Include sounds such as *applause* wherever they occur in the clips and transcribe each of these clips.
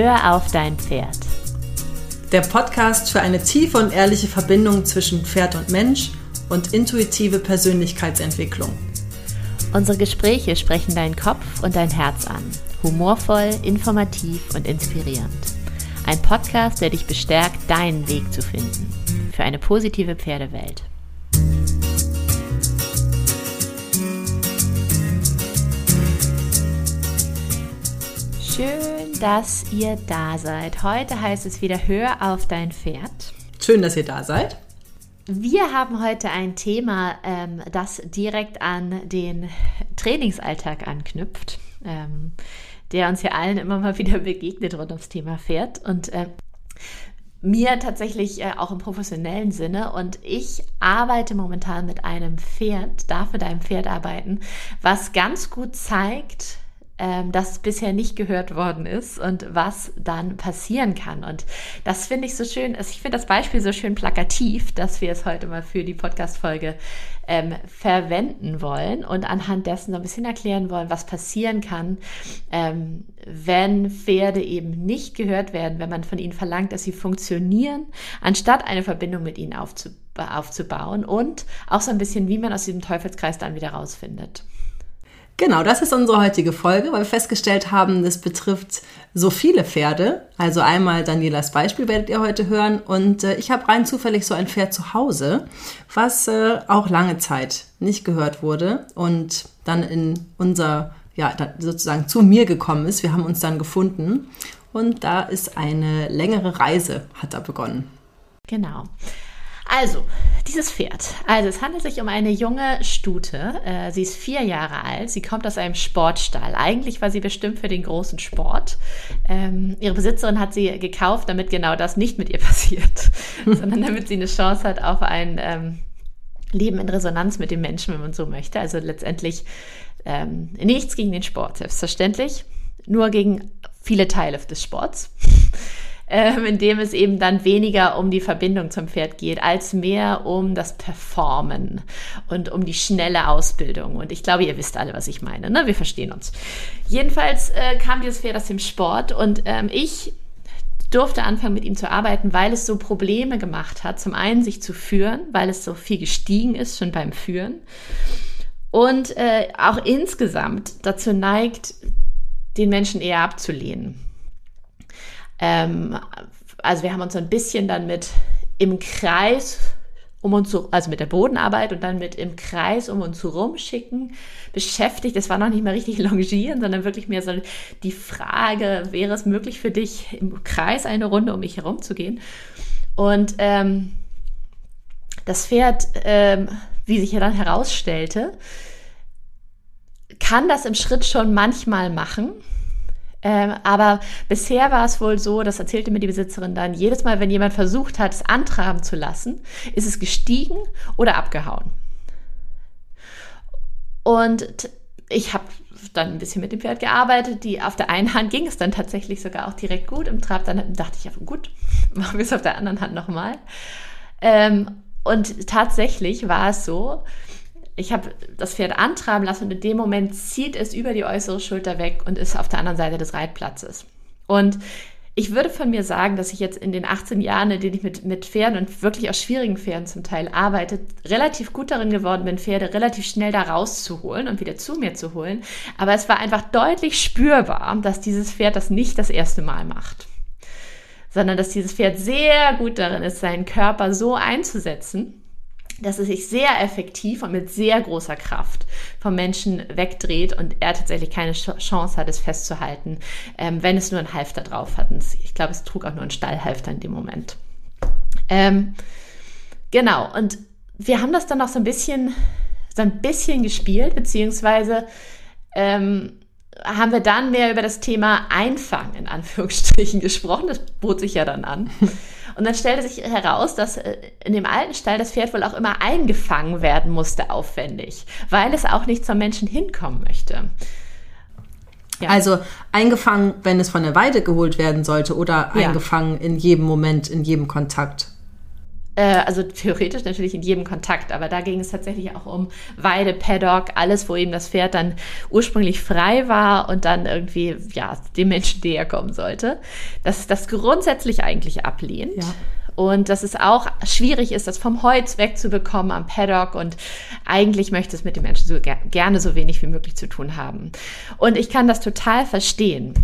Hör auf dein Pferd. Der Podcast für eine tiefe und ehrliche Verbindung zwischen Pferd und Mensch und intuitive Persönlichkeitsentwicklung. Unsere Gespräche sprechen deinen Kopf und dein Herz an. Humorvoll, informativ und inspirierend. Ein Podcast, der dich bestärkt, deinen Weg zu finden. Für eine positive Pferdewelt. Schön, dass ihr da seid. Heute heißt es wieder Hör auf dein Pferd. Schön, dass ihr da seid. Wir haben heute ein Thema, ähm, das direkt an den Trainingsalltag anknüpft, ähm, der uns ja allen immer mal wieder begegnet rund ums Thema Pferd. Und äh, mir tatsächlich äh, auch im professionellen Sinne. Und ich arbeite momentan mit einem Pferd, darf mit einem Pferd arbeiten, was ganz gut zeigt, ähm, das bisher nicht gehört worden ist und was dann passieren kann. Und das finde ich so schön. Also ich finde das Beispiel so schön plakativ, dass wir es heute mal für die Podcast-Folge ähm, verwenden wollen und anhand dessen so ein bisschen erklären wollen, was passieren kann, ähm, wenn Pferde eben nicht gehört werden, wenn man von ihnen verlangt, dass sie funktionieren, anstatt eine Verbindung mit ihnen aufzubauen und auch so ein bisschen, wie man aus diesem Teufelskreis dann wieder rausfindet. Genau, das ist unsere heutige Folge, weil wir festgestellt haben, das betrifft so viele Pferde. Also einmal Danielas Beispiel werdet ihr heute hören und äh, ich habe rein zufällig so ein Pferd zu Hause, was äh, auch lange Zeit nicht gehört wurde und dann in unser, ja, sozusagen zu mir gekommen ist. Wir haben uns dann gefunden und da ist eine längere Reise, hat da begonnen. Genau. Also, dieses Pferd. Also, es handelt sich um eine junge Stute. Äh, sie ist vier Jahre alt. Sie kommt aus einem Sportstall. Eigentlich war sie bestimmt für den großen Sport. Ähm, ihre Besitzerin hat sie gekauft, damit genau das nicht mit ihr *laughs* passiert, sondern damit sie eine Chance hat auf ein ähm, Leben in Resonanz mit dem Menschen, wenn man so möchte. Also letztendlich ähm, nichts gegen den Sport, selbstverständlich. Nur gegen viele Teile des Sports ähm, in dem es eben dann weniger um die Verbindung zum Pferd geht, als mehr um das Performen und um die schnelle Ausbildung. Und ich glaube, ihr wisst alle, was ich meine. Ne? Wir verstehen uns. Jedenfalls äh, kam dieses Pferd aus dem Sport und ähm, ich durfte anfangen, mit ihm zu arbeiten, weil es so Probleme gemacht hat. Zum einen sich zu führen, weil es so viel gestiegen ist schon beim Führen. Und äh, auch insgesamt dazu neigt, den Menschen eher abzulehnen. Ähm, also wir haben uns so ein bisschen dann mit im Kreis um uns zu, also mit der Bodenarbeit und dann mit im Kreis um uns herum schicken beschäftigt. Es war noch nicht mal richtig *laughs* longieren, sondern wirklich mehr so die Frage, wäre es möglich für dich im Kreis eine Runde um mich herum zu gehen? Und ähm, das Pferd, ähm, wie sich ja dann herausstellte, kann das im Schritt schon manchmal machen ähm, aber bisher war es wohl so, das erzählte mir die Besitzerin dann, jedes Mal, wenn jemand versucht hat, es antraben zu lassen, ist es gestiegen oder abgehauen. Und ich habe dann ein bisschen mit dem Pferd gearbeitet. Die auf der einen Hand ging es dann tatsächlich sogar auch direkt gut. Im Trab dann dachte ich, ja gut, *laughs* machen wir es auf der anderen Hand nochmal. Ähm, und tatsächlich war es so, ich habe das Pferd antraben lassen und in dem Moment zieht es über die äußere Schulter weg und ist auf der anderen Seite des Reitplatzes. Und ich würde von mir sagen, dass ich jetzt in den 18 Jahren, in denen ich mit, mit Pferden und wirklich auch schwierigen Pferden zum Teil arbeite, relativ gut darin geworden bin, Pferde relativ schnell da rauszuholen und wieder zu mir zu holen. Aber es war einfach deutlich spürbar, dass dieses Pferd das nicht das erste Mal macht, sondern dass dieses Pferd sehr gut darin ist, seinen Körper so einzusetzen, dass es sich sehr effektiv und mit sehr großer Kraft vom Menschen wegdreht und er tatsächlich keine Chance hat, es festzuhalten, ähm, wenn es nur ein Halfter drauf hat. Und ich glaube, es trug auch nur ein Stallhalfter in dem Moment. Ähm, genau, und wir haben das dann noch so ein bisschen, so ein bisschen gespielt, beziehungsweise ähm, haben wir dann mehr über das Thema Einfangen in Anführungsstrichen *laughs* gesprochen. Das bot sich ja dann an. Und dann stellte sich heraus, dass äh, in dem alten Stall das Pferd wohl auch immer eingefangen werden musste, aufwendig, weil es auch nicht zum Menschen hinkommen möchte. Ja. Also eingefangen, wenn es von der Weide geholt werden sollte oder ja. eingefangen in jedem Moment, in jedem Kontakt. Äh, also theoretisch natürlich in jedem Kontakt, aber da ging es tatsächlich auch um Weide, Paddock, alles, wo eben das Pferd dann ursprünglich frei war und dann irgendwie, ja, dem Menschen näher kommen sollte. Dass das grundsätzlich eigentlich ablehnt. Ja. Und dass es auch schwierig ist, das vom Holz wegzubekommen am Paddock. Und eigentlich möchte es mit den Menschen so ger gerne so wenig wie möglich zu tun haben. Und ich kann das total verstehen.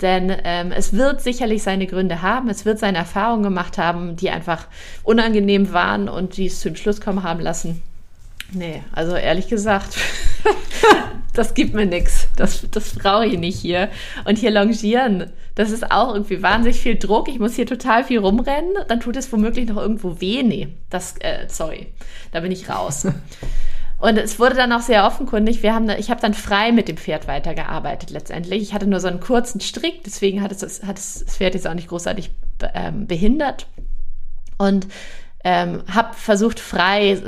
Denn ähm, es wird sicherlich seine Gründe haben, es wird seine Erfahrungen gemacht haben, die einfach unangenehm waren und die es zum Schluss kommen haben lassen. Nee, also ehrlich gesagt, *laughs* das gibt mir nichts. Das, das brauche ich nicht hier. Und hier longieren, das ist auch irgendwie wahnsinnig viel Druck. Ich muss hier total viel rumrennen. Dann tut es womöglich noch irgendwo weh. Nee, das, äh, sorry, da bin ich raus. *laughs* Und es wurde dann auch sehr offenkundig. Wir haben, ich habe dann frei mit dem Pferd weitergearbeitet letztendlich. Ich hatte nur so einen kurzen Strick, deswegen hat es, hat das Pferd jetzt auch nicht großartig ähm, behindert. Und ähm, habe versucht, frei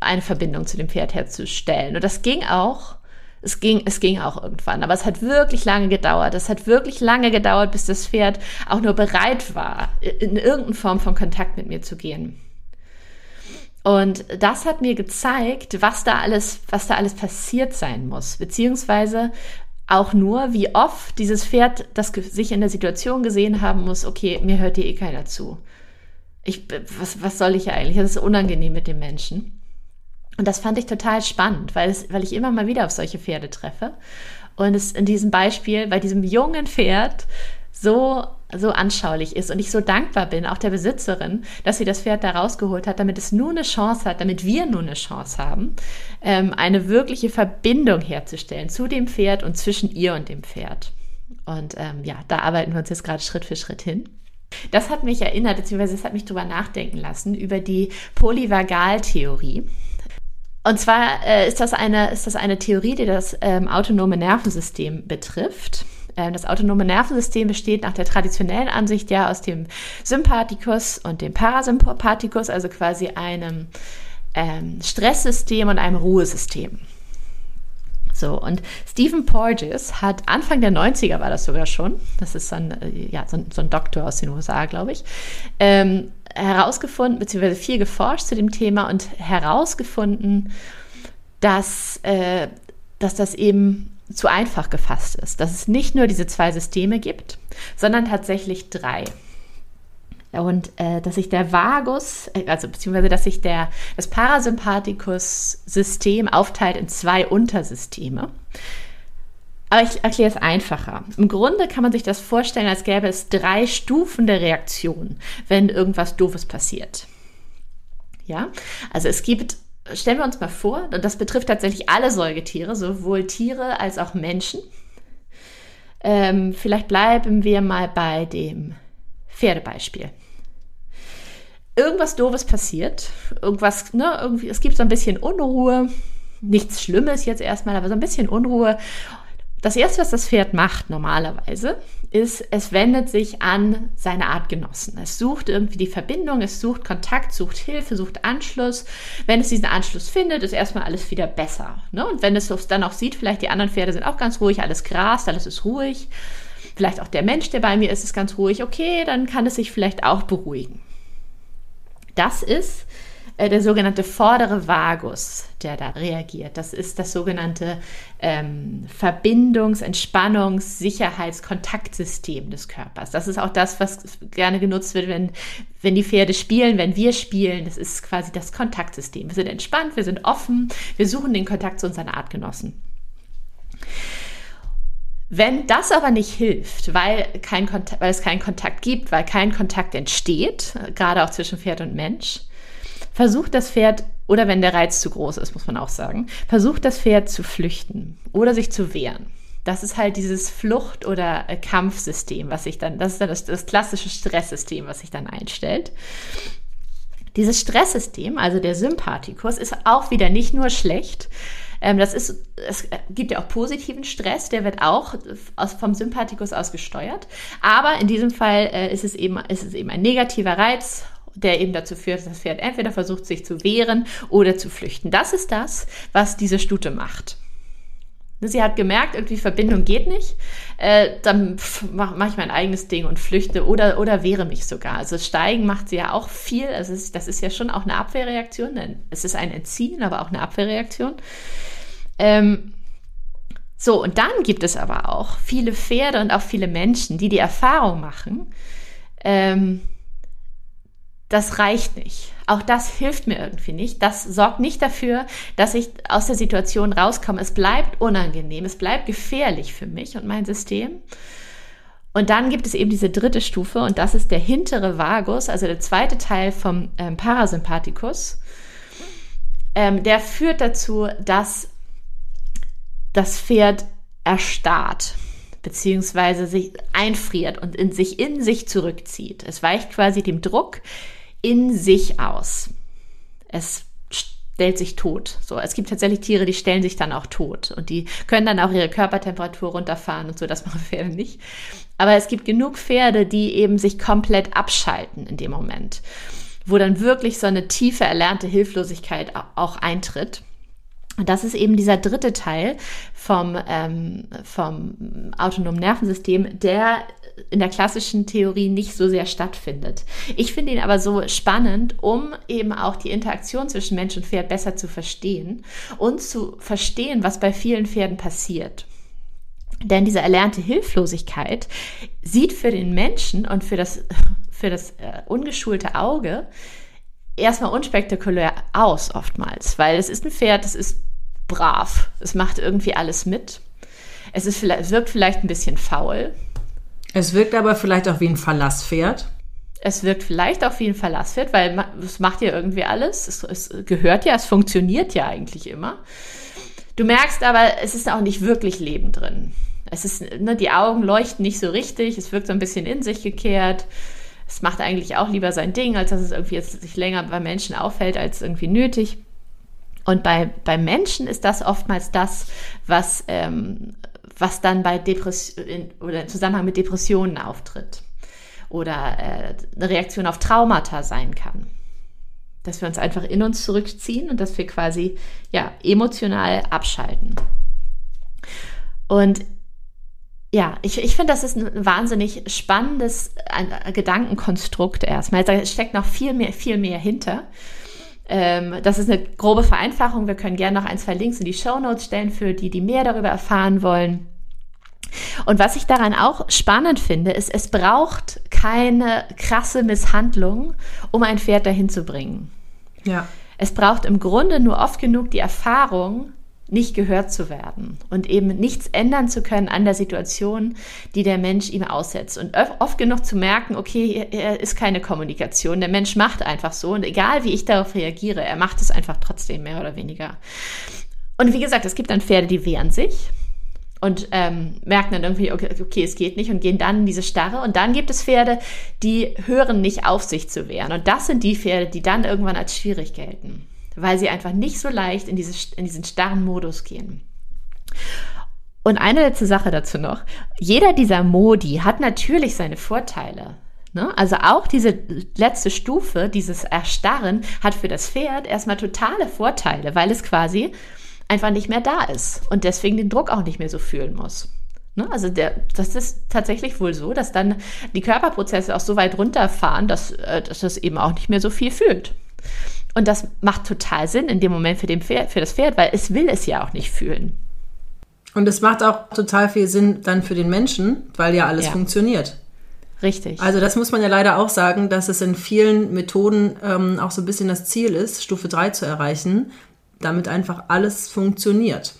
eine Verbindung zu dem Pferd herzustellen. Und das ging auch. Es ging, es ging auch irgendwann, aber es hat wirklich lange gedauert. Es hat wirklich lange gedauert, bis das Pferd auch nur bereit war, in irgendeine Form von Kontakt mit mir zu gehen. Und das hat mir gezeigt, was da alles, was da alles passiert sein muss, beziehungsweise auch nur, wie oft dieses Pferd das sich in der Situation gesehen haben muss, okay, mir hört hier eh keiner zu. Ich, was, was soll ich eigentlich? Das ist unangenehm mit dem Menschen. Und das fand ich total spannend, weil, es, weil ich immer mal wieder auf solche Pferde treffe. Und es in diesem Beispiel, bei diesem jungen Pferd, so so anschaulich ist und ich so dankbar bin, auch der Besitzerin, dass sie das Pferd da rausgeholt hat, damit es nur eine Chance hat, damit wir nur eine Chance haben, ähm, eine wirkliche Verbindung herzustellen zu dem Pferd und zwischen ihr und dem Pferd. Und ähm, ja, da arbeiten wir uns jetzt gerade Schritt für Schritt hin. Das hat mich erinnert, beziehungsweise es hat mich darüber nachdenken lassen, über die Polyvagaltheorie. Und zwar äh, ist, das eine, ist das eine Theorie, die das ähm, autonome Nervensystem betrifft. Ähm, das autonome Nervensystem besteht nach der traditionellen Ansicht ja aus dem Sympathikus und dem Parasympathikus, also quasi einem ähm, Stresssystem und einem Ruhesystem. So, und Stephen Porges hat Anfang der 90er war das sogar schon, das ist so ein, äh, ja, so ein, so ein Doktor aus den USA, glaube ich, ähm, herausgefunden, beziehungsweise viel geforscht zu dem Thema und herausgefunden, dass, äh, dass das eben zu einfach gefasst ist, dass es nicht nur diese zwei Systeme gibt, sondern tatsächlich drei. Und äh, dass sich der Vagus, äh, also beziehungsweise dass sich der, das Parasympathikus-System aufteilt in zwei Untersysteme. Aber ich erkläre es einfacher. Im Grunde kann man sich das vorstellen, als gäbe es drei Stufen der Reaktion, wenn irgendwas Doofes passiert. Ja, also es gibt stellen wir uns mal vor, und das betrifft tatsächlich alle Säugetiere, sowohl Tiere als auch Menschen. Ähm, vielleicht bleiben wir mal bei dem Pferdebeispiel. Irgendwas Doofes passiert, irgendwas, ne, irgendwie, es gibt so ein bisschen Unruhe, nichts Schlimmes jetzt erstmal, aber so ein bisschen Unruhe das erste, was das Pferd macht normalerweise, ist, es wendet sich an seine Artgenossen. Es sucht irgendwie die Verbindung, es sucht Kontakt, sucht Hilfe, sucht Anschluss. Wenn es diesen Anschluss findet, ist erstmal alles wieder besser. Ne? Und wenn es dann auch sieht, vielleicht die anderen Pferde sind auch ganz ruhig, alles grast, alles ist ruhig. Vielleicht auch der Mensch, der bei mir ist, ist ganz ruhig. Okay, dann kann es sich vielleicht auch beruhigen. Das ist äh, der sogenannte vordere Vagus, der da reagiert. Das ist das sogenannte ähm, Verbindungs-, Entspannungs-, Sicherheits-, Kontaktsystem des Körpers. Das ist auch das, was gerne genutzt wird, wenn, wenn die Pferde spielen, wenn wir spielen. Das ist quasi das Kontaktsystem. Wir sind entspannt, wir sind offen, wir suchen den Kontakt zu unseren Artgenossen. Wenn das aber nicht hilft, weil, kein Kontakt, weil es keinen Kontakt gibt, weil kein Kontakt entsteht, gerade auch zwischen Pferd und Mensch, versucht das Pferd, oder wenn der Reiz zu groß ist, muss man auch sagen, versucht das Pferd zu flüchten oder sich zu wehren. Das ist halt dieses Flucht- oder äh, Kampfsystem, was sich dann, das ist dann das, das klassische Stresssystem, was sich dann einstellt. Dieses Stresssystem, also der Sympathikus, ist auch wieder nicht nur schlecht. Ähm, das ist, es gibt ja auch positiven Stress, der wird auch aus, vom Sympathikus aus gesteuert. Aber in diesem Fall äh, ist, es eben, ist es eben ein negativer Reiz der eben dazu führt, dass das Pferd entweder versucht, sich zu wehren oder zu flüchten. Das ist das, was diese Stute macht. Sie hat gemerkt, irgendwie Verbindung geht nicht. Äh, dann mache mach ich mein eigenes Ding und flüchte oder, oder wehre mich sogar. Also Steigen macht sie ja auch viel. Also es, das ist ja schon auch eine Abwehrreaktion. Es ist ein Entziehen, aber auch eine Abwehrreaktion. Ähm, so, und dann gibt es aber auch viele Pferde und auch viele Menschen, die die Erfahrung machen, ähm, das reicht nicht. Auch das hilft mir irgendwie nicht. Das sorgt nicht dafür, dass ich aus der Situation rauskomme. Es bleibt unangenehm, es bleibt gefährlich für mich und mein System. Und dann gibt es eben diese dritte Stufe und das ist der hintere Vagus, also der zweite Teil vom ähm, Parasympathikus. Ähm, der führt dazu, dass das Pferd erstarrt beziehungsweise sich einfriert und in sich in sich zurückzieht. Es weicht quasi dem Druck in sich aus. Es stellt sich tot. So, es gibt tatsächlich Tiere, die stellen sich dann auch tot und die können dann auch ihre Körpertemperatur runterfahren und so. Das *laughs* machen Pferde nicht. Aber es gibt genug Pferde, die eben sich komplett abschalten in dem Moment, wo dann wirklich so eine tiefe erlernte Hilflosigkeit auch eintritt. Und das ist eben dieser dritte Teil vom, ähm, vom autonomen Nervensystem, der in der klassischen Theorie nicht so sehr stattfindet. Ich finde ihn aber so spannend, um eben auch die Interaktion zwischen Mensch und Pferd besser zu verstehen und zu verstehen, was bei vielen Pferden passiert. Denn diese erlernte Hilflosigkeit sieht für den Menschen und für das, für das äh, ungeschulte Auge erstmal unspektakulär aus oftmals, weil es ist ein Pferd, es ist brav, es macht irgendwie alles mit. Es, ist, es wirkt vielleicht ein bisschen faul, es wirkt aber vielleicht auch wie ein Verlasspferd. Es wirkt vielleicht auch wie ein Verlasspferd, weil es macht ja irgendwie alles. Es, es gehört ja, es funktioniert ja eigentlich immer. Du merkst aber, es ist auch nicht wirklich Leben drin. Es ist, ne, die Augen leuchten nicht so richtig, es wirkt so ein bisschen in sich gekehrt. Es macht eigentlich auch lieber sein Ding, als dass es irgendwie jetzt sich länger bei Menschen auffällt, als irgendwie nötig. Und bei, bei Menschen ist das oftmals das, was, ähm, was dann bei Depression oder im Zusammenhang mit Depressionen auftritt oder äh, eine Reaktion auf Traumata sein kann. Dass wir uns einfach in uns zurückziehen und dass wir quasi ja emotional abschalten. Und ja, ich, ich finde, das ist ein wahnsinnig spannendes ein Gedankenkonstrukt erstmal. Da steckt noch viel mehr, viel mehr hinter. Ähm, das ist eine grobe Vereinfachung. Wir können gerne noch ein, zwei Links in die Show Notes stellen für die, die mehr darüber erfahren wollen. Und was ich daran auch spannend finde, ist, es braucht keine krasse Misshandlung, um ein Pferd dahin zu bringen. Ja. Es braucht im Grunde nur oft genug die Erfahrung, nicht gehört zu werden und eben nichts ändern zu können an der Situation, die der Mensch ihm aussetzt. Und oft genug zu merken, okay, er ist keine Kommunikation, der Mensch macht einfach so und egal wie ich darauf reagiere, er macht es einfach trotzdem mehr oder weniger. Und wie gesagt, es gibt dann Pferde, die wehren sich und ähm, merken dann irgendwie, okay, okay, es geht nicht und gehen dann in diese Starre. Und dann gibt es Pferde, die hören nicht auf, sich zu wehren. Und das sind die Pferde, die dann irgendwann als schwierig gelten weil sie einfach nicht so leicht in, diese, in diesen starren Modus gehen. Und eine letzte Sache dazu noch. Jeder dieser Modi hat natürlich seine Vorteile. Ne? Also auch diese letzte Stufe, dieses Erstarren, hat für das Pferd erstmal totale Vorteile, weil es quasi einfach nicht mehr da ist und deswegen den Druck auch nicht mehr so fühlen muss. Ne? Also der, das ist tatsächlich wohl so, dass dann die Körperprozesse auch so weit runterfahren, dass, äh, dass es eben auch nicht mehr so viel fühlt. Und das macht total Sinn in dem Moment für, Pferd, für das Pferd, weil es will es ja auch nicht fühlen. Und es macht auch total viel Sinn dann für den Menschen, weil ja alles ja. funktioniert. Richtig. Also das muss man ja leider auch sagen, dass es in vielen Methoden ähm, auch so ein bisschen das Ziel ist, Stufe 3 zu erreichen, damit einfach alles funktioniert.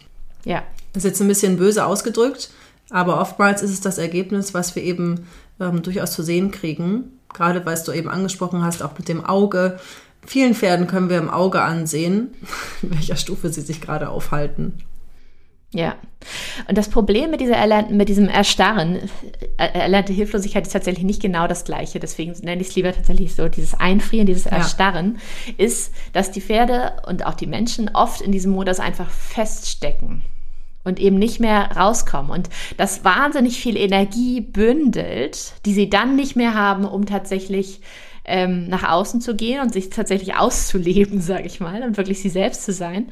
Ja. Das ist jetzt ein bisschen böse ausgedrückt, aber oftmals ist es das Ergebnis, was wir eben ähm, durchaus zu sehen kriegen. Gerade weil du eben angesprochen hast, auch mit dem Auge, Vielen Pferden können wir im Auge ansehen, *laughs* in welcher Stufe sie sich gerade aufhalten. Ja. Und das Problem mit, dieser erlernten, mit diesem Erstarren, äh, erlernte Hilflosigkeit ist tatsächlich nicht genau das gleiche. Deswegen nenne ich es lieber tatsächlich so, dieses Einfrieren, dieses Erstarren, ja. ist, dass die Pferde und auch die Menschen oft in diesem Modus einfach feststecken und eben nicht mehr rauskommen und das wahnsinnig viel Energie bündelt, die sie dann nicht mehr haben, um tatsächlich ähm, nach außen zu gehen und sich tatsächlich auszuleben, *laughs* sage ich mal, und wirklich sie selbst zu sein.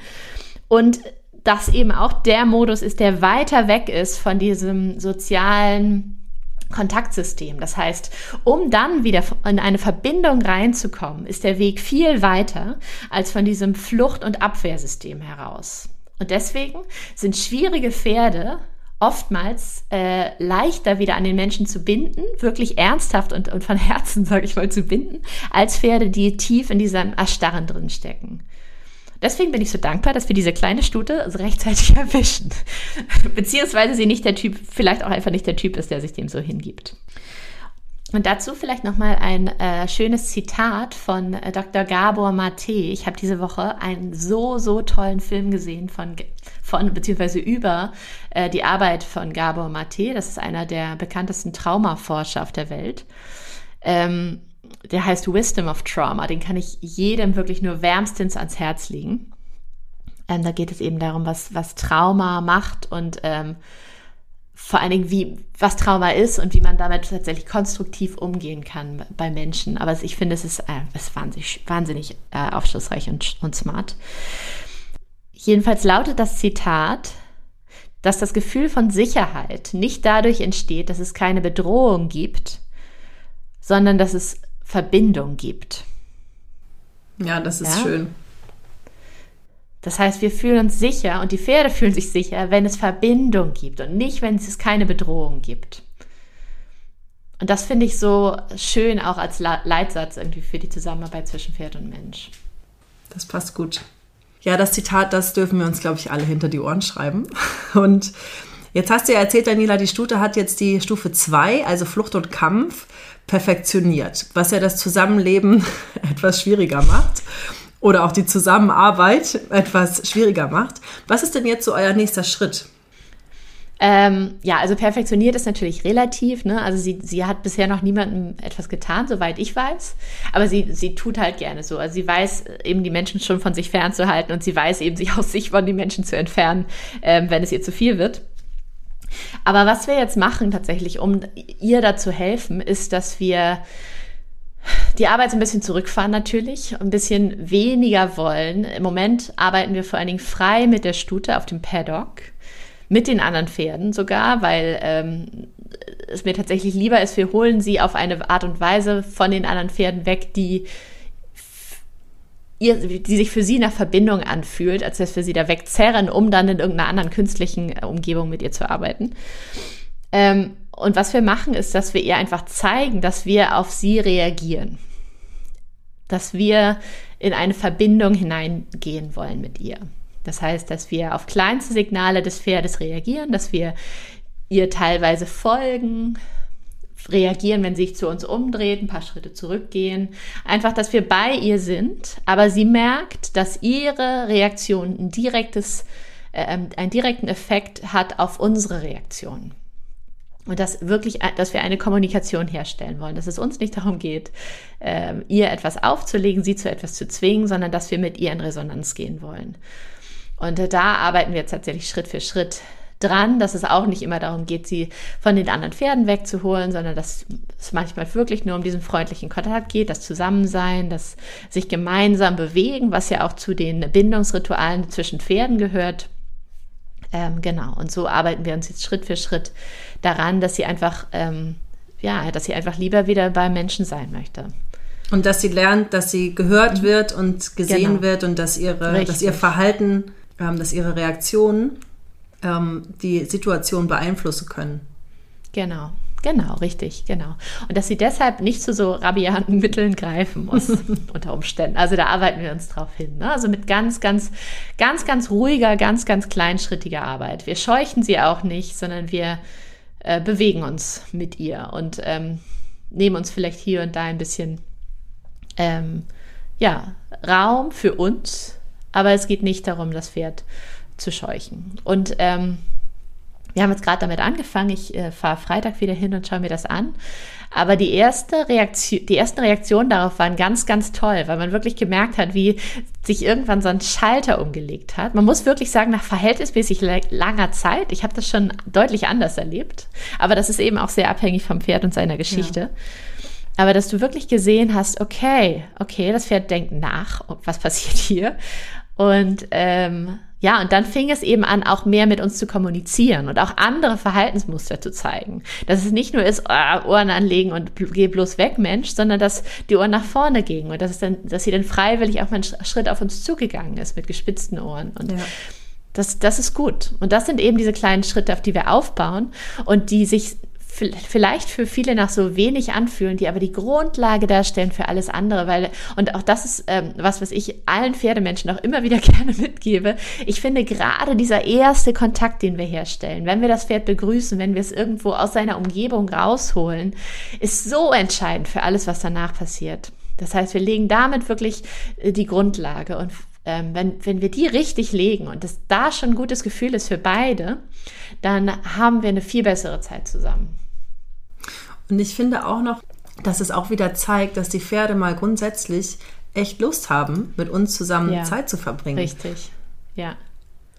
Und das eben auch der Modus ist, der weiter weg ist von diesem sozialen Kontaktsystem. Das heißt, um dann wieder in eine Verbindung reinzukommen, ist der Weg viel weiter als von diesem Flucht- und Abwehrsystem heraus. Und deswegen sind schwierige Pferde oftmals äh, leichter wieder an den Menschen zu binden, wirklich ernsthaft und, und von Herzen, *laughs* sage ich mal, zu binden, als Pferde, die tief in diesem Erstarren drin stecken. Deswegen bin ich so dankbar, dass wir diese kleine Stute rechtzeitig *laughs* erwischen. Beziehungsweise sie nicht der Typ, vielleicht auch einfach nicht der Typ ist, der sich dem so hingibt. Und dazu vielleicht nochmal ein äh, schönes Zitat von äh, Dr. Gabor Mate. Ich habe diese Woche einen so, so tollen Film gesehen von, von beziehungsweise über äh, die Arbeit von Gabor Mate. Das ist einer der bekanntesten Traumaforscher auf der Welt. Ähm, der heißt Wisdom of Trauma. Den kann ich jedem wirklich nur wärmstens ans Herz legen. Ähm, da geht es eben darum, was, was Trauma macht und ähm, vor allen Dingen, wie, was Trauma ist und wie man damit tatsächlich konstruktiv umgehen kann bei Menschen. Aber ich finde, es ist, äh, ist wahnsinnig, wahnsinnig äh, aufschlussreich und, und smart. Jedenfalls lautet das Zitat, dass das Gefühl von Sicherheit nicht dadurch entsteht, dass es keine Bedrohung gibt, sondern dass es Verbindung gibt. Ja, das ist ja? schön. Das heißt, wir fühlen uns sicher und die Pferde fühlen sich sicher, wenn es Verbindung gibt und nicht, wenn es keine Bedrohung gibt. Und das finde ich so schön auch als Leitsatz irgendwie für die Zusammenarbeit zwischen Pferd und Mensch. Das passt gut. Ja, das Zitat, das dürfen wir uns, glaube ich, alle hinter die Ohren schreiben. *laughs* Und jetzt hast du ja erzählt, Daniela, die Stute hat jetzt die Stufe 2, also Flucht und Kampf perfektioniert, was ja das Zusammenleben *laughs* etwas schwieriger macht oder auch die Zusammenarbeit *laughs* etwas schwieriger macht. Was ist denn jetzt so euer nächster Schritt? Ähm, ja, also perfektioniert ist natürlich relativ. Ne? Also sie, sie hat bisher noch niemandem etwas getan, soweit ich weiß. Aber sie, sie tut halt gerne so. Also sie weiß eben die Menschen schon von sich fernzuhalten und sie weiß eben sich *laughs* aus sich von den Menschen zu entfernen, ähm, wenn es ihr zu viel wird. Aber was wir jetzt machen tatsächlich, um ihr da zu helfen, ist, dass wir die Arbeit so ein bisschen zurückfahren natürlich, ein bisschen weniger wollen. Im Moment arbeiten wir vor allen Dingen frei mit der Stute auf dem Paddock, mit den anderen Pferden sogar, weil ähm, es mir tatsächlich lieber ist, wir holen sie auf eine Art und Weise von den anderen Pferden weg, die ihr, die sich für sie nach Verbindung anfühlt, als dass wir sie da wegzerren, um dann in irgendeiner anderen künstlichen äh, Umgebung mit ihr zu arbeiten. Ähm, und was wir machen, ist, dass wir ihr einfach zeigen, dass wir auf sie reagieren. Dass wir in eine Verbindung hineingehen wollen mit ihr. Das heißt, dass wir auf kleinste Signale des Pferdes reagieren, dass wir ihr teilweise folgen, reagieren, wenn sie sich zu uns umdreht, ein paar Schritte zurückgehen. Einfach, dass wir bei ihr sind, aber sie merkt, dass ihre Reaktion ein direktes, äh, einen direkten Effekt hat auf unsere Reaktion. Und dass wirklich, dass wir eine Kommunikation herstellen wollen, dass es uns nicht darum geht, äh, ihr etwas aufzulegen, sie zu etwas zu zwingen, sondern dass wir mit ihr in Resonanz gehen wollen. Und da arbeiten wir jetzt tatsächlich Schritt für Schritt dran, dass es auch nicht immer darum geht, sie von den anderen Pferden wegzuholen, sondern dass es manchmal wirklich nur um diesen freundlichen Kontakt geht, das Zusammensein, das sich gemeinsam bewegen, was ja auch zu den Bindungsritualen zwischen Pferden gehört. Ähm, genau, und so arbeiten wir uns jetzt Schritt für Schritt daran, dass sie einfach, ähm, ja, dass sie einfach lieber wieder beim Menschen sein möchte. Und dass sie lernt, dass sie gehört mhm. wird und gesehen genau. wird und dass ihre, dass ihr Verhalten, dass ihre Reaktionen ähm, die Situation beeinflussen können. Genau. Genau, richtig, genau. Und dass sie deshalb nicht zu so rabiaten Mitteln greifen muss, *laughs* unter Umständen. Also da arbeiten wir uns drauf hin. Ne? Also mit ganz, ganz, ganz, ganz ruhiger, ganz, ganz kleinschrittiger Arbeit. Wir scheuchen sie auch nicht, sondern wir äh, bewegen uns mit ihr und ähm, nehmen uns vielleicht hier und da ein bisschen ähm, ja, Raum für uns. Aber es geht nicht darum, das Pferd zu scheuchen. Und ähm, wir haben jetzt gerade damit angefangen. Ich äh, fahre Freitag wieder hin und schaue mir das an. Aber die erste Reaktion, die ersten Reaktionen darauf waren ganz, ganz toll, weil man wirklich gemerkt hat, wie sich irgendwann so ein Schalter umgelegt hat. Man muss wirklich sagen, nach verhältnismäßig langer Zeit, ich habe das schon deutlich anders erlebt, aber das ist eben auch sehr abhängig vom Pferd und seiner Geschichte. Ja. Aber dass du wirklich gesehen hast, okay, okay, das Pferd denkt nach, was passiert hier? Und ähm, Ja, und dann fing es eben an, auch mehr mit uns zu kommunizieren und auch andere Verhaltensmuster zu zeigen. Dass es nicht nur ist, oh, Ohren anlegen und geh bloß weg, Mensch, sondern dass die Ohren nach vorne gingen und dass, es dann, dass sie dann freiwillig auch mal einen Schritt auf uns zugegangen ist mit gespitzten Ohren. Und ja. das, das ist gut. Und das sind eben diese kleinen Schritte, auf die wir aufbauen und die sich vielleicht für viele nach so wenig anfühlen, die aber die Grundlage darstellen für alles andere, weil, und auch das ist ähm, was, was ich allen Pferdemenschen auch immer wieder *laughs* gerne mitgebe. Ich finde gerade dieser erste Kontakt, den wir herstellen, wenn wir das Pferd begrüßen, wenn wir es irgendwo aus seiner Umgebung rausholen, ist so entscheidend für alles, was danach passiert. Das heißt, wir legen damit wirklich äh, die Grundlage und ähm, wenn, wenn wir die richtig legen und das da schon ein gutes Gefühl ist für beide, dann haben wir eine viel bessere Zeit zusammen. Und ich finde auch noch, dass es auch wieder zeigt, dass die Pferde mal grundsätzlich echt Lust haben, mit uns zusammen ja. Zeit zu verbringen. Richtig, ja.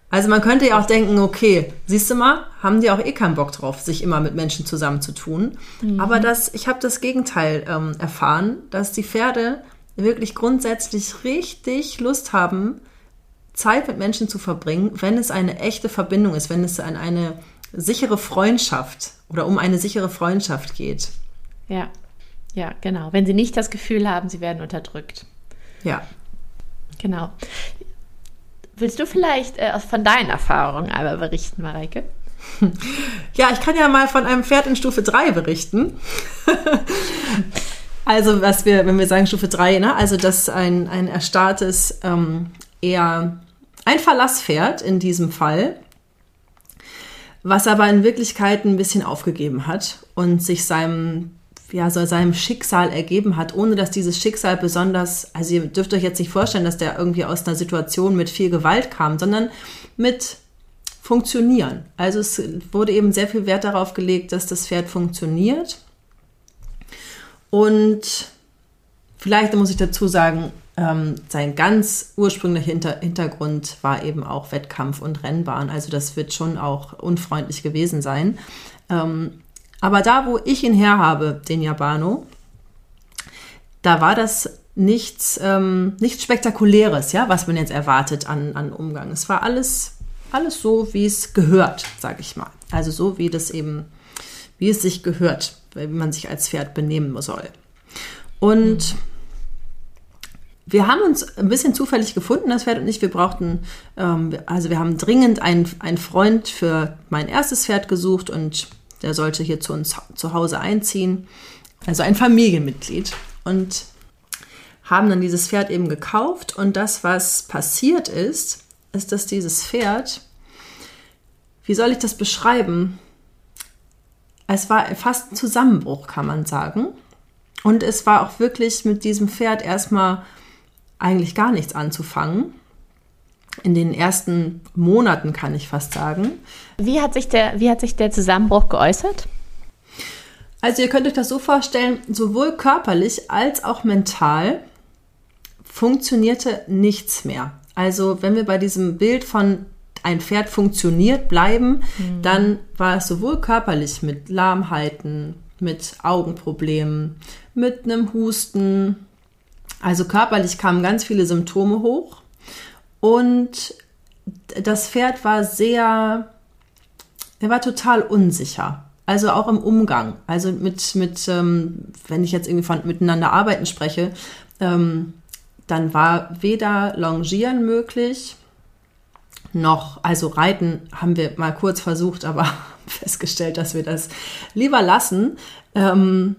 Also man könnte ja auch denken, okay, siehst du mal, haben die auch eh keinen Bock drauf, sich immer mit Menschen zusammenzutun. Mhm. Aber das, ich habe das Gegenteil ähm, erfahren, dass die Pferde wirklich grundsätzlich richtig Lust haben, Zeit mit Menschen zu verbringen, wenn es eine echte Verbindung ist, wenn es an eine sichere Freundschaft oder um eine sichere Freundschaft geht. Ja, ja, genau. Wenn sie nicht das Gefühl haben, sie werden unterdrückt. Ja. Genau. Willst du vielleicht äh, von deinen Erfahrungen einmal berichten, Mareike? *laughs* Ja, ich kann ja mal von einem Pferd in Stufe 3 berichten. *laughs* also, was wir, wenn wir sagen Stufe 3, ne, also das ein, ein erstarrtes, ähm, eher ein Verlasspferd in diesem Fall was aber in Wirklichkeit ein bisschen aufgegeben hat und sich seinem ja, so seinem Schicksal ergeben hat, ohne dass dieses Schicksal besonders, also ihr dürft euch jetzt nicht vorstellen, dass der irgendwie aus einer Situation mit viel Gewalt kam, sondern mit Funktionieren. Also es wurde eben sehr viel Wert darauf gelegt, dass das Pferd funktioniert. Und vielleicht muss ich dazu sagen, ähm, sein ganz ursprünglicher Hinter Hintergrund war eben auch Wettkampf und Rennbahn. Also das wird schon auch unfreundlich gewesen sein. Ähm, aber da, wo ich ihn her habe, den Yabano, da war das nichts, ähm, nichts Spektakuläres, ja, was man jetzt erwartet an, an Umgang. Es war alles, alles so, wie es gehört, sage ich mal. Also so, wie das eben, wie es sich gehört, wie man sich als Pferd benehmen soll. Und mhm wir haben uns ein bisschen zufällig gefunden, das Pferd und ich. Wir brauchten, ähm, also wir haben dringend einen, einen Freund für mein erstes Pferd gesucht und der sollte hier zu uns zu Hause einziehen. Also ein Familienmitglied. Und haben dann dieses Pferd eben gekauft. Und das, was passiert ist, ist, dass dieses Pferd, wie soll ich das beschreiben? Es war fast ein Zusammenbruch, kann man sagen. Und es war auch wirklich mit diesem Pferd erstmal eigentlich gar nichts anzufangen. In den ersten Monaten kann ich fast sagen. Wie hat sich der, wie hat sich der Zusammenbruch geäußert? Also ihr könnt euch das so vorstellen, sowohl körperlich als auch mental funktionierte nichts mehr. Also wenn wir bei diesem Bild von ein Pferd funktioniert bleiben, mhm. dann war es sowohl körperlich mit Lahmheiten, mit Augenproblemen, mit einem Husten, also körperlich kamen ganz viele Symptome hoch und das Pferd war sehr, er war total unsicher. Also auch im Umgang. Also mit, mit ähm, wenn ich jetzt irgendwie von miteinander arbeiten spreche, ähm, dann war weder Longieren möglich, noch, also Reiten haben wir mal kurz versucht, aber *laughs* festgestellt, dass wir das lieber lassen. Ähm,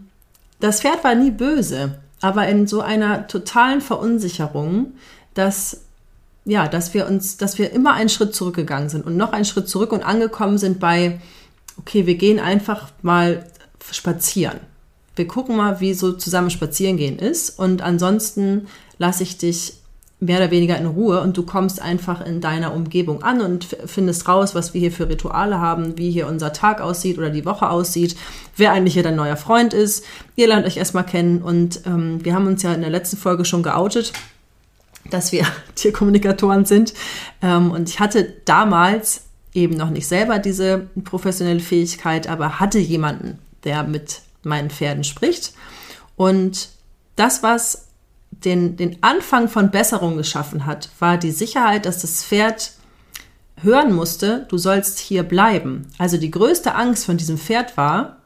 das Pferd war nie böse aber in so einer totalen Verunsicherung, dass ja, dass wir uns, dass wir immer einen Schritt zurückgegangen sind und noch einen Schritt zurück und angekommen sind bei, okay, wir gehen einfach mal spazieren. Wir gucken mal, wie so zusammen spazieren gehen ist und ansonsten lasse ich dich mehr oder weniger in Ruhe und du kommst einfach in deiner Umgebung an und findest raus, was wir hier für Rituale haben, wie hier unser Tag aussieht oder die Woche aussieht, wer eigentlich hier dein neuer Freund ist. Ihr lernt euch erstmal kennen und ähm, wir haben uns ja in der letzten Folge schon geoutet, dass wir *laughs* Tierkommunikatoren sind. Ähm, und ich hatte damals eben noch nicht selber diese professionelle Fähigkeit, aber hatte jemanden, der mit meinen Pferden spricht. Und das, was den, den Anfang von Besserung geschaffen hat, war die Sicherheit, dass das Pferd hören musste, du sollst hier bleiben. Also die größte Angst von diesem Pferd war,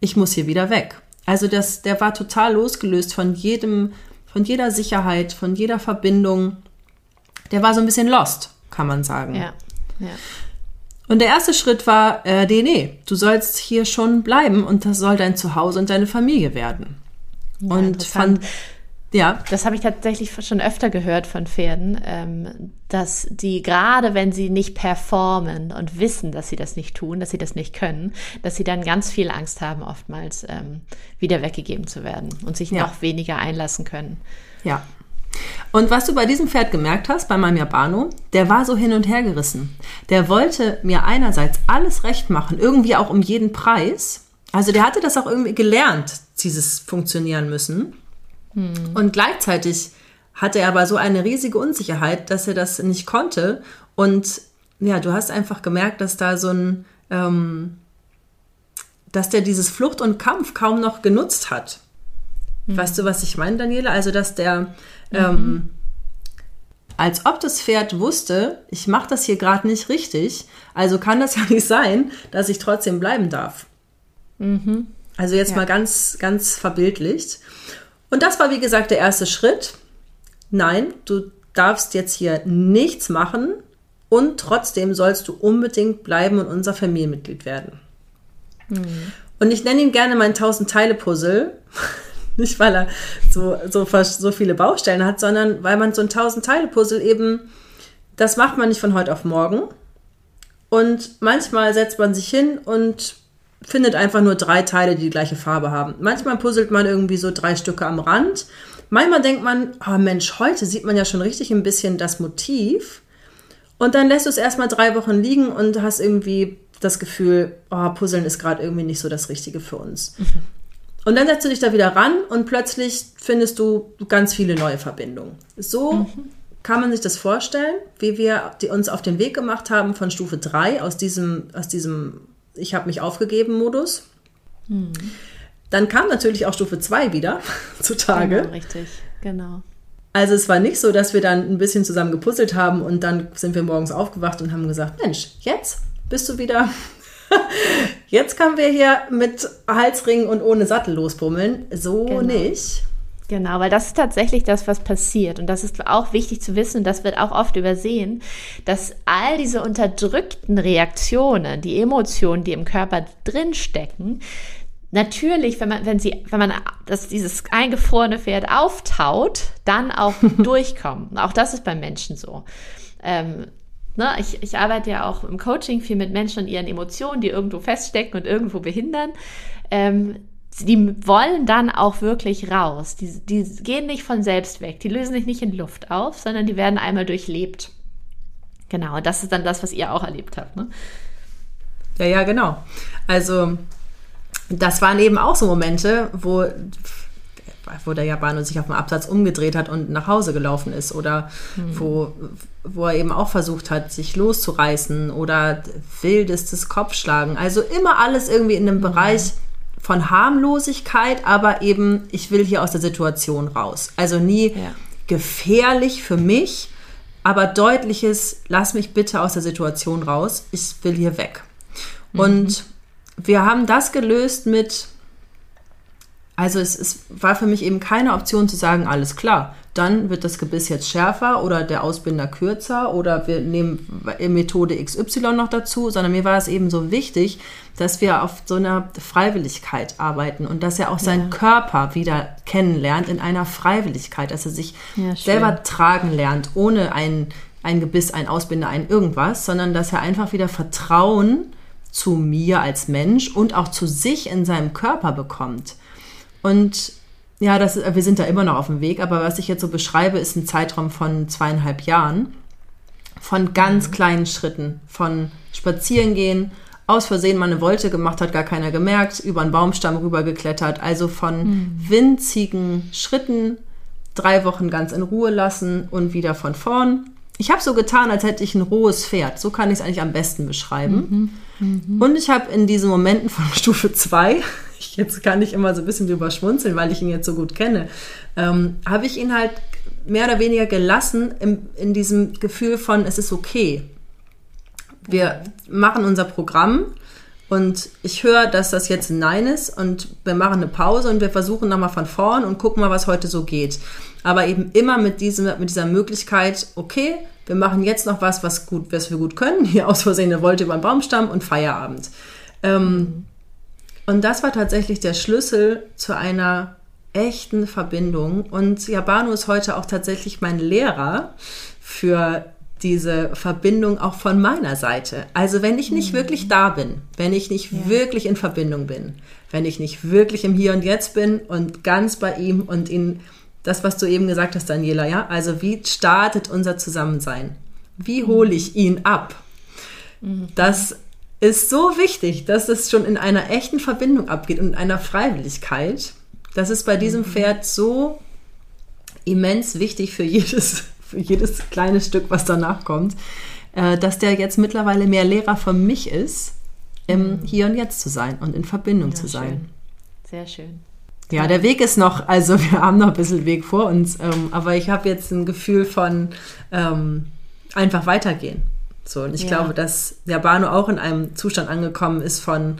ich muss hier wieder weg. Also das, der war total losgelöst von jedem, von jeder Sicherheit, von jeder Verbindung. Der war so ein bisschen lost, kann man sagen. Ja, ja. Und der erste Schritt war, äh, nee, nee, du sollst hier schon bleiben und das soll dein Zuhause und deine Familie werden. Ja, und fand, ja. Das habe ich tatsächlich schon öfter gehört von Pferden, ähm, dass die gerade, wenn sie nicht performen und wissen, dass sie das nicht tun, dass sie das nicht können, dass sie dann ganz viel Angst haben, oftmals ähm, wieder weggegeben zu werden und sich Ja. noch weniger einlassen können. Ja. Und was du bei diesem Pferd gemerkt hast, bei meinem Japano, der war so hin und her gerissen. Der wollte mir einerseits alles recht machen, irgendwie auch um jeden Preis. Also der hatte das auch irgendwie gelernt, dieses Funktionieren müssen. Und gleichzeitig hatte er aber so eine riesige Unsicherheit, dass er das nicht konnte. Und ja, du hast einfach gemerkt, dass da so ein, ähm, dass der dieses Flucht und Kampf kaum noch genutzt hat. Weißt du, was ich meine, Daniela? Also, dass der, ähm, als ob das Pferd wusste, ich mache das hier gerade nicht richtig, also kann das *laughs* ja nicht sein, dass ich trotzdem bleiben darf. Also jetzt Ja. mal ganz, ganz verbildlicht. Und das war, wie gesagt, der erste Schritt. Nein, du darfst jetzt hier nichts machen und trotzdem sollst du unbedingt bleiben und unser Familienmitglied werden. Und ich nenne ihn gerne mein 1000-Teile-Puzzle. *laughs* Nicht, weil er so, so, so viele Baustellen hat, sondern weil man so ein 1000-Teile-Puzzle eben, das macht man nicht von heute auf morgen. Und manchmal setzt man sich hin und findet einfach nur drei Teile, die die gleiche Farbe haben. Manchmal puzzelt man irgendwie so drei Stücke am Rand. Manchmal denkt man, oh Mensch, heute sieht man ja schon richtig ein bisschen das Motiv. Und dann lässt du es erstmal drei Wochen liegen und hast irgendwie das Gefühl, oh, Puzzeln ist gerade irgendwie nicht so das Richtige für uns. Und dann setzt du dich da wieder ran und plötzlich findest du ganz viele neue Verbindungen. So kann man sich das vorstellen, wie wir uns auf den Weg gemacht haben von Stufe 3 aus diesem, aus diesem Ich habe mich aufgegeben Modus. Dann kam natürlich auch Stufe 2 wieder *laughs* zutage. Genau, richtig, genau. Also es war nicht so, dass wir dann ein bisschen zusammen gepuzzelt haben und dann sind wir morgens aufgewacht und haben gesagt, Mensch, jetzt bist du wieder, *laughs* jetzt können wir hier mit Halsringen und ohne Sattel losbummeln. So Genau. nicht. Genau, weil das ist tatsächlich das, was passiert. Und das ist auch wichtig zu wissen, und das wird auch oft übersehen, dass all diese unterdrückten Reaktionen, die Emotionen, die im Körper drinstecken, natürlich, wenn man, wenn sie, wenn man das, dieses eingefrorene Pferd auftaut, dann auch *laughs* durchkommen. Auch das ist beim Menschen so. Ähm, ne, ich, ich arbeite ja auch im Coaching viel mit Menschen und ihren Emotionen, die irgendwo feststecken und irgendwo behindern. Ähm, die wollen dann auch wirklich raus. Die, die gehen nicht von selbst weg. Die lösen sich nicht in Luft auf, sondern die werden einmal durchlebt. Genau, das ist dann das, was ihr auch erlebt habt. Ne? Ja, ja, genau. Also das waren eben auch so Momente, wo, wo der Japaner sich auf dem Absatz umgedreht hat und nach Hause gelaufen ist oder wo, wo er eben auch versucht hat, sich loszureißen oder wildestes Kopfschlagen. Also immer alles irgendwie in einem Bereich von Harmlosigkeit, aber eben, ich will hier aus der Situation raus. Also nie Ja. gefährlich für mich, aber deutliches, lass mich bitte aus der Situation raus, ich will hier weg. Und wir haben das gelöst mit, also es, es war für mich eben keine Option zu sagen, alles klar, dann wird das Gebiss jetzt schärfer oder der Ausbinder kürzer oder wir nehmen Methode XY noch dazu, sondern mir war es eben so wichtig, dass wir auf so einer Freiwilligkeit arbeiten und dass er auch seinen Körper wieder kennenlernt in einer Freiwilligkeit, dass er sich Ja, selber tragen lernt, ohne ein, ein Gebiss, ein Ausbinder, ein irgendwas, sondern dass er einfach wieder Vertrauen zu mir als Mensch und auch zu sich in seinem Körper bekommt. Und ja, das, wir sind da immer noch auf dem Weg, aber was ich jetzt so beschreibe, ist ein Zeitraum von zweieinhalb Jahren, von ganz kleinen Schritten, von spazieren gehen, aus Versehen mal eine Wolte gemacht hat, gar keiner gemerkt, über einen Baumstamm rübergeklettert, also von winzigen Schritten, drei Wochen ganz in Ruhe lassen und wieder von vorn. Ich habe so getan, als hätte ich ein rohes Pferd. So kann ich es eigentlich am besten beschreiben. Und ich habe in diesen Momenten von *laughs* Stufe 2, jetzt kann ich immer so ein bisschen drüber schmunzeln, weil ich ihn jetzt so gut kenne, ähm, habe ich ihn halt mehr oder weniger gelassen im, in diesem Gefühl von, es ist okay. Wir machen unser Programm und ich höre, dass das jetzt ein Nein ist und wir machen eine Pause und wir versuchen nochmal von vorn und gucken mal, was heute so geht. Aber eben immer mit, diesem, mit dieser Möglichkeit, okay, wir machen jetzt noch was, was, gut, was wir gut können. Hier aus Versehen eine Wolte über den Baumstamm und Feierabend. Ähm, und das war tatsächlich der Schlüssel zu einer echten Verbindung. Und Jabano ist heute auch tatsächlich mein Lehrer für diese Verbindung auch von meiner Seite. Also wenn ich nicht mhm. wirklich da bin, wenn ich nicht ja. wirklich in Verbindung bin, wenn ich nicht wirklich im Hier und Jetzt bin und ganz bei ihm und in das, was du eben gesagt hast, Daniela, ja, also wie startet unser Zusammensein? Wie hole ich ihn ab? Mhm. Das ist so wichtig, dass es schon in einer echten Verbindung abgeht und in einer Freiwilligkeit. Das ist bei diesem mhm. Pferd so immens wichtig für jedes für jedes kleine Stück, was danach kommt, äh, dass der jetzt mittlerweile mehr Lehrer für mich ist, im mhm. Hier und Jetzt zu sein und in Verbindung ja, zu sein. Schön. Sehr schön. Ja, der Weg ist noch, also *laughs* wir haben noch ein bisschen Weg vor uns, ähm, aber ich habe jetzt ein Gefühl von ähm, einfach weitergehen. So, und ich ja. glaube, dass der Bano auch in einem Zustand angekommen ist von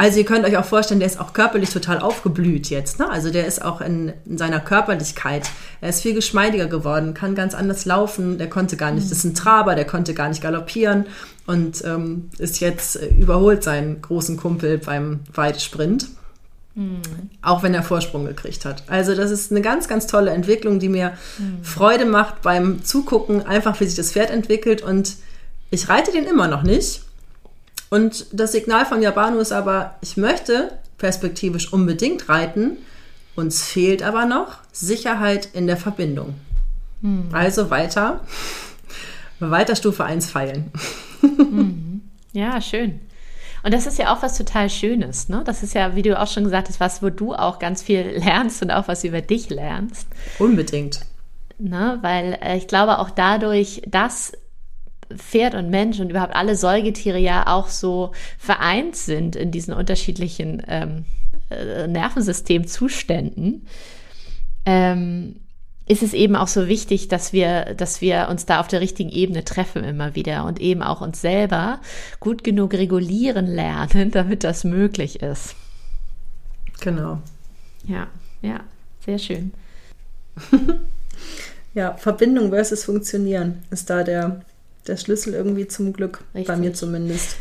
also ihr könnt euch auch vorstellen, der ist auch körperlich total aufgeblüht jetzt. Ne? Also der ist auch in, in, seiner Körperlichkeit. Er ist viel geschmeidiger geworden, kann ganz anders laufen. Der konnte gar nicht, mhm. das ist ein Traber, der konnte gar nicht galoppieren und ähm, ist jetzt äh, überholt seinen großen Kumpel beim Weitsprint. Mhm. Auch wenn er Vorsprung gekriegt hat. Also das ist eine ganz, ganz tolle Entwicklung, die mir mhm. Freude macht beim Zugucken, einfach wie sich das Pferd entwickelt. Und ich reite den immer noch nicht. Und das Signal von Yabano ist aber, ich möchte perspektivisch unbedingt reiten, uns fehlt aber noch Sicherheit in der Verbindung. Hm. Also weiter, *laughs* weiter Stufe 1 feilen. Mhm. Ja, schön. Und das ist ja auch was total Schönes, ne? Das ist ja, wie du auch schon gesagt hast, was, wo du auch ganz viel *laughs* lernst und auch was über dich lernst. Unbedingt. Ne? Weil äh, ich glaube auch dadurch, dass Pferd und Mensch und überhaupt alle Säugetiere ja auch so vereint sind in diesen unterschiedlichen ähm, äh, Nervensystemzuständen, ähm, ist es eben auch so wichtig, dass wir, dass wir uns da auf der richtigen Ebene treffen immer wieder und eben auch uns selber gut genug regulieren lernen, *laughs* damit das möglich ist. Genau. Ja, ja, sehr schön. *laughs* ja, Verbindung versus Funktionieren ist da der der Schlüssel irgendwie zum Glück, Richtig. bei mir zumindest.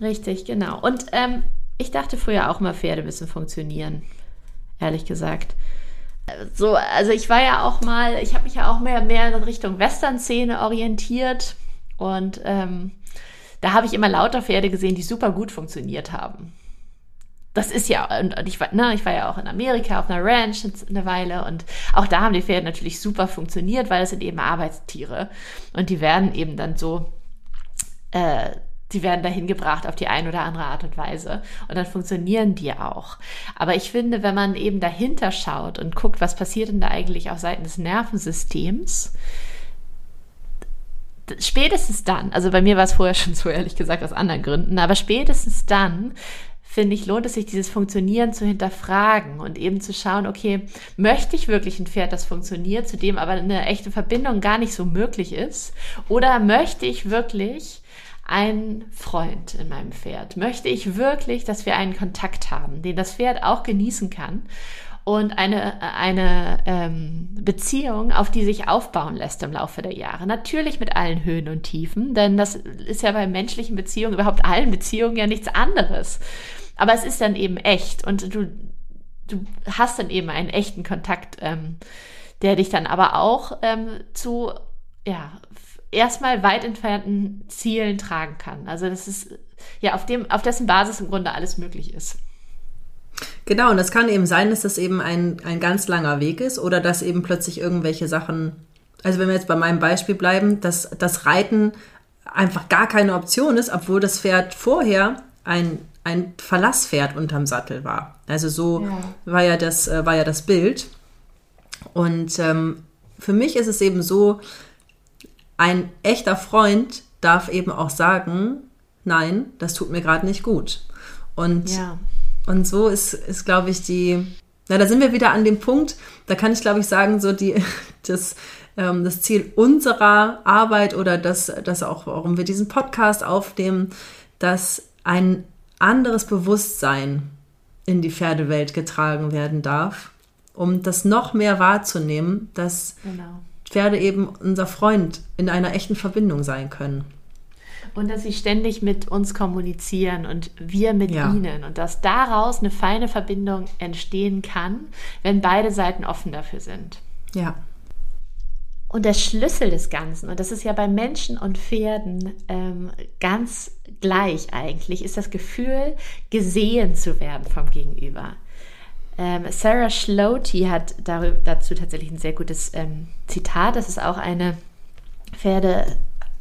Richtig, genau. Und ähm, ich dachte früher auch mal, Pferde müssen funktionieren, ehrlich gesagt. So, also ich war ja auch mal, ich habe mich ja auch mehr, mehr in Richtung Western-Szene orientiert und ähm, da habe ich immer lauter Pferde gesehen, die super gut funktioniert haben das ist ja, und ich war, ne, ich war ja auch in Amerika auf einer Ranch eine Weile und auch da haben die Pferde natürlich super funktioniert, weil es sind eben Arbeitstiere und die werden eben dann so, äh, die werden dahin gebracht auf die eine oder andere Art und Weise und dann funktionieren die auch. Aber ich finde, wenn man eben dahinter schaut und guckt, was passiert denn da eigentlich auf Seiten des Nervensystems, spätestens dann, also bei mir war es vorher schon so, ehrlich gesagt, aus anderen Gründen, aber spätestens dann finde ich, lohnt es sich, dieses Funktionieren zu hinterfragen und eben zu schauen, okay, möchte ich wirklich ein Pferd, das funktioniert, zu dem aber eine echte Verbindung gar nicht so möglich ist? Oder möchte ich wirklich einen Freund in meinem Pferd? Möchte ich wirklich, dass wir einen Kontakt haben, den das Pferd auch genießen kann? und eine, eine ähm, Beziehung, auf die sich aufbauen lässt im Laufe der Jahre. Natürlich mit allen Höhen und Tiefen, denn das ist ja bei menschlichen Beziehungen, überhaupt allen Beziehungen ja nichts anderes. Aber es ist dann eben echt und du, du hast dann eben einen echten Kontakt, ähm, der dich dann aber auch ähm, zu, ja, erstmal weit entfernten Zielen tragen kann. Also das ist ja auf dem, auf dessen Basis im Grunde alles möglich ist. Genau, und das kann eben sein, dass das eben ein, ein ganz langer Weg ist oder dass eben plötzlich irgendwelche Sachen, also wenn wir jetzt bei meinem Beispiel bleiben, dass das Reiten einfach gar keine Option ist, obwohl das Pferd vorher ein ein Verlasspferd unterm Sattel war. Also so ja. war ja das äh, war ja das Bild. Und ähm, für mich ist es eben so, ein echter Freund darf eben auch sagen, nein, das tut mir gerade nicht gut. Und, ja. und so ist, ist glaube ich, die, na, da sind wir wieder an dem Punkt, da kann ich, glaube ich, sagen, so die, *laughs* das, ähm, das Ziel unserer Arbeit oder das, das auch, warum wir diesen Podcast aufnehmen, dass ein anderes Bewusstsein in die Pferdewelt getragen werden darf, um das noch mehr wahrzunehmen, dass genau. Pferde eben unser Freund in einer echten Verbindung sein können. Und dass sie ständig mit uns kommunizieren und wir mit ja. ihnen. Und dass daraus eine feine Verbindung entstehen kann, wenn beide Seiten offen dafür sind. Ja. Und der Schlüssel des Ganzen, und das ist ja bei Menschen und Pferden ähm, ganz gleich eigentlich, ist das Gefühl, gesehen zu werden vom Gegenüber. Ähm, Sarah Schloty hat darüber, dazu tatsächlich ein sehr gutes ähm, Zitat. Das ist auch eine Pferde,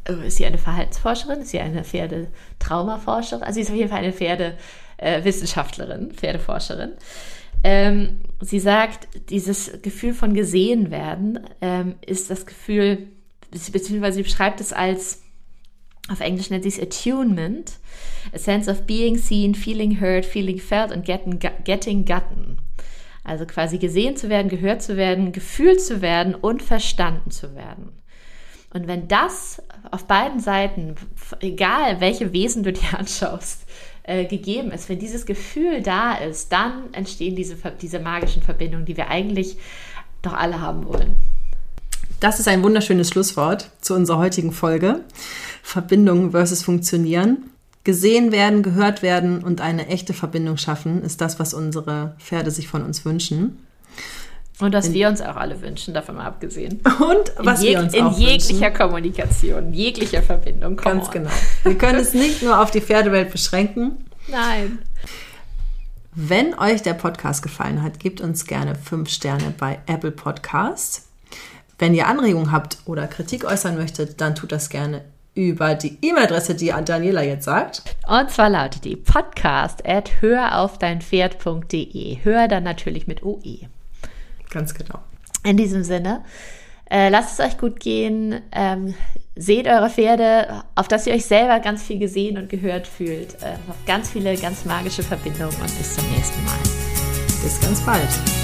äh, ist sie eine Verhaltensforscherin? Ist sie eine Pferdetraumaforscherin? Also sie ist auf jeden Fall eine Pferdewissenschaftlerin, äh, Pferdeforscherin. Ähm, sie sagt, dieses Gefühl von gesehen werden ähm, ist das Gefühl, beziehungsweise sie beschreibt es als, auf Englisch nennt sie es Attunement, a sense of being seen, feeling heard, feeling felt and getting, getting gotten. Also quasi gesehen zu werden, gehört zu werden, gefühlt zu werden und verstanden zu werden. Und wenn das auf beiden Seiten, egal welche Wesen du dir *laughs* anschaust, äh, gegeben ist, wenn dieses Gefühl da ist, dann entstehen diese, diese magischen Verbindungen, die wir eigentlich doch alle haben wollen. Das ist ein wunderschönes Schlusswort zu unserer heutigen Folge. Verbindung versus Funktionieren. Gesehen werden, gehört werden und eine echte Verbindung schaffen, ist das, was unsere Pferde sich von uns wünschen. Und was in, wir uns auch alle wünschen, davon mal abgesehen. *laughs* Und was wir uns in auch jeglicher wünschen. Kommunikation, jeglicher Verbindung. Ganz on. genau. Wir können es nicht nur auf die Pferdewelt beschränken. Nein. Wenn euch der Podcast gefallen hat, gebt uns gerne fünf Sterne bei Apple Podcasts. Wenn ihr Anregungen habt oder Kritik äußern möchtet, dann tut das gerne über die E-Mail-Adresse, die Daniela jetzt sagt. Und zwar lautet die podcast at höraufdeinpferd.de. Hör dann natürlich mit OE. Ganz genau. In diesem Sinne, äh, lasst es euch gut gehen. Ähm, seht eure Pferde, auf dass ihr euch selber ganz viel gesehen und gehört fühlt. Äh, auf ganz viele, ganz magische Verbindungen und bis zum nächsten Mal. Bis ganz bald.